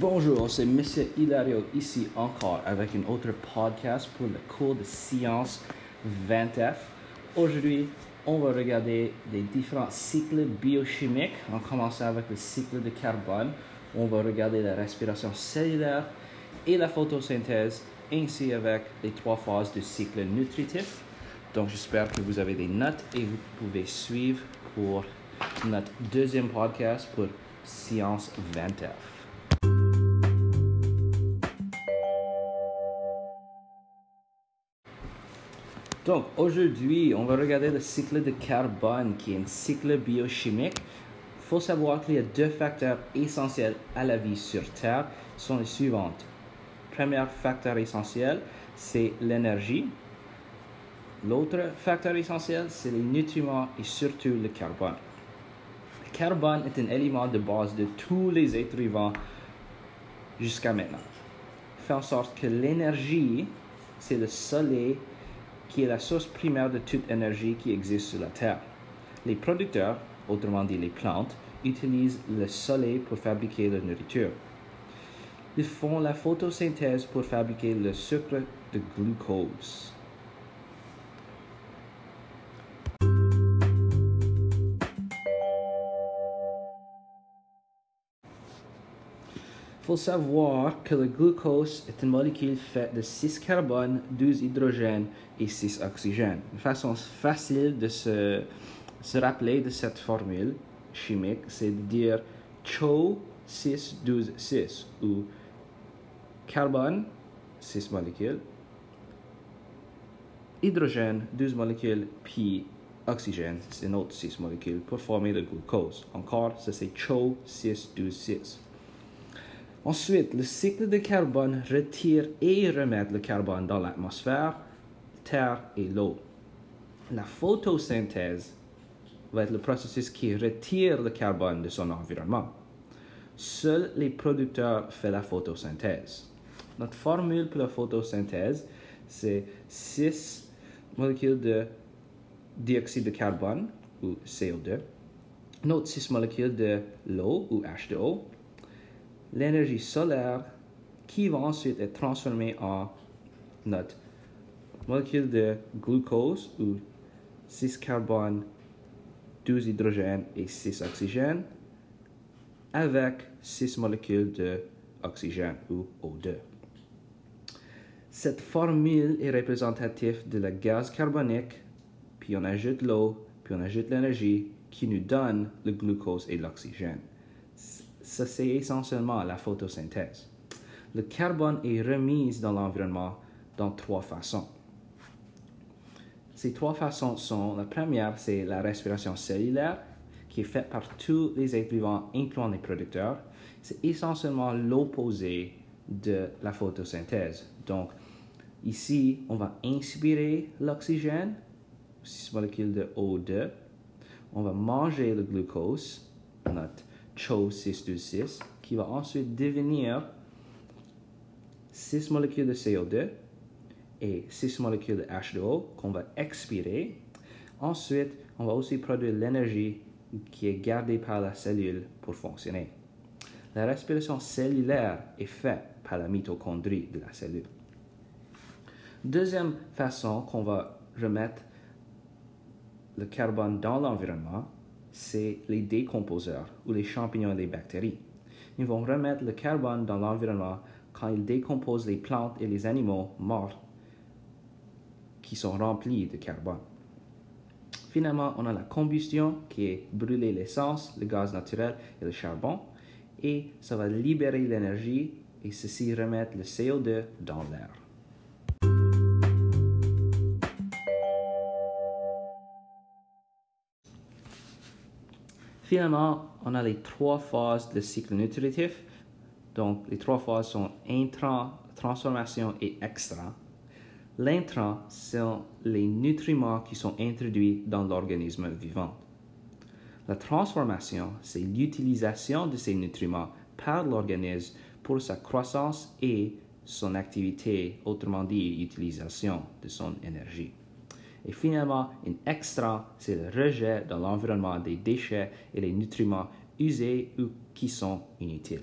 Bonjour, c'est Monsieur Hilario ici encore avec un autre podcast pour le cours de sciences 20F. Aujourd'hui, on va regarder les différents cycles biochimiques. On commence avec le cycle de carbone. On va regarder la respiration cellulaire et la photosynthèse, ainsi avec les trois phases du cycle nutritif. Donc, j'espère que vous avez des notes et vous pouvez suivre pour notre deuxième podcast pour Science 20F. Donc, aujourd'hui, on va regarder le cycle de carbone, qui est un cycle biochimique. Il faut savoir qu'il y a deux facteurs essentiels à la vie sur Terre, sont les suivantes. Premier facteur essentiel, c'est l'énergie. L'autre facteur essentiel, c'est les nutriments et surtout le carbone. Le carbone est un élément de base de tous les êtres vivants jusqu'à maintenant. Fait en sorte que l'énergie, c'est le soleil qui est la source primaire de toute énergie qui existe sur la Terre. Les producteurs, autrement dit les plantes, utilisent le soleil pour fabriquer leur nourriture. Ils font la photosynthèse pour fabriquer le sucre de glucose. Faut savoir que le glucose est une molécule faite de 6 carbones, 12 hydrogènes et 6 oxygènes. Une façon facile de se, rappeler de cette formule chimique, c'est de dire CHO 6, 12, 6 ou carbone, 6 molécules, hydrogène, 12 molécules, puis oxygène, c'est une autre 6 molécules pour former le glucose. Encore, c'est CHO 6, 12, 6. Ensuite, le cycle de carbone retire et remet le carbone dans l'atmosphère, terre et l'eau. La photosynthèse va être le processus qui retire le carbone de son environnement. Seuls les producteurs font la photosynthèse. Notre formule pour la photosynthèse, c'est 6 molécules de dioxyde de carbone, ou CO2, notre 6 molécules de l'eau, ou H2O, l'énergie solaire qui va ensuite être transformée en notre molécule de glucose ou 6 carbone, 12 hydrogène et 6 oxygène avec 6 molécules d'oxygène ou O2. Cette formule est représentative de la gaz carbonique, puis on ajoute l'eau, puis on ajoute l'énergie qui nous donne le glucose et l'oxygène ça c'est essentiellement la photosynthèse. Le carbone est remis dans l'environnement dans trois façons. Ces trois façons sont, la première, c'est la respiration cellulaire, qui est faite par tous les êtres vivants, incluant les producteurs. C'est essentiellement l'opposé de la photosynthèse. Donc, ici, on va inspirer l'oxygène, 6 molécules de O2. On va manger le glucose, notre CHO626, qui va ensuite devenir 6 molécules de CO2 et 6 molécules de H2O qu'on va expirer. Ensuite, on va aussi produire l'énergie qui est gardée par la cellule pour fonctionner. La respiration cellulaire est faite par la mitochondrie de la cellule. Deuxième façon qu'on va remettre le carbone dans l'environnement, c'est les décomposeurs ou les champignons et les bactéries. Ils vont remettre le carbone dans l'environnement quand ils décomposent les plantes et les animaux morts qui sont remplis de carbone. Finalement, on a la combustion qui est brûler l'essence, le gaz naturel et le charbon et ça va libérer l'énergie et ceci remettre le CO2 dans l'air. Finalement, on a les trois phases du cycle nutritif. Donc, les trois phases sont intrant, transformation et extra. L'intrant sont les nutriments qui sont introduits dans l'organisme vivant. La transformation, c'est l'utilisation de ces nutriments par l'organisme pour sa croissance et son activité, autrement dit, l'utilisation de son énergie. Et finalement, un extra, c'est le rejet dans l'environnement des déchets et les nutriments usés ou qui sont inutiles.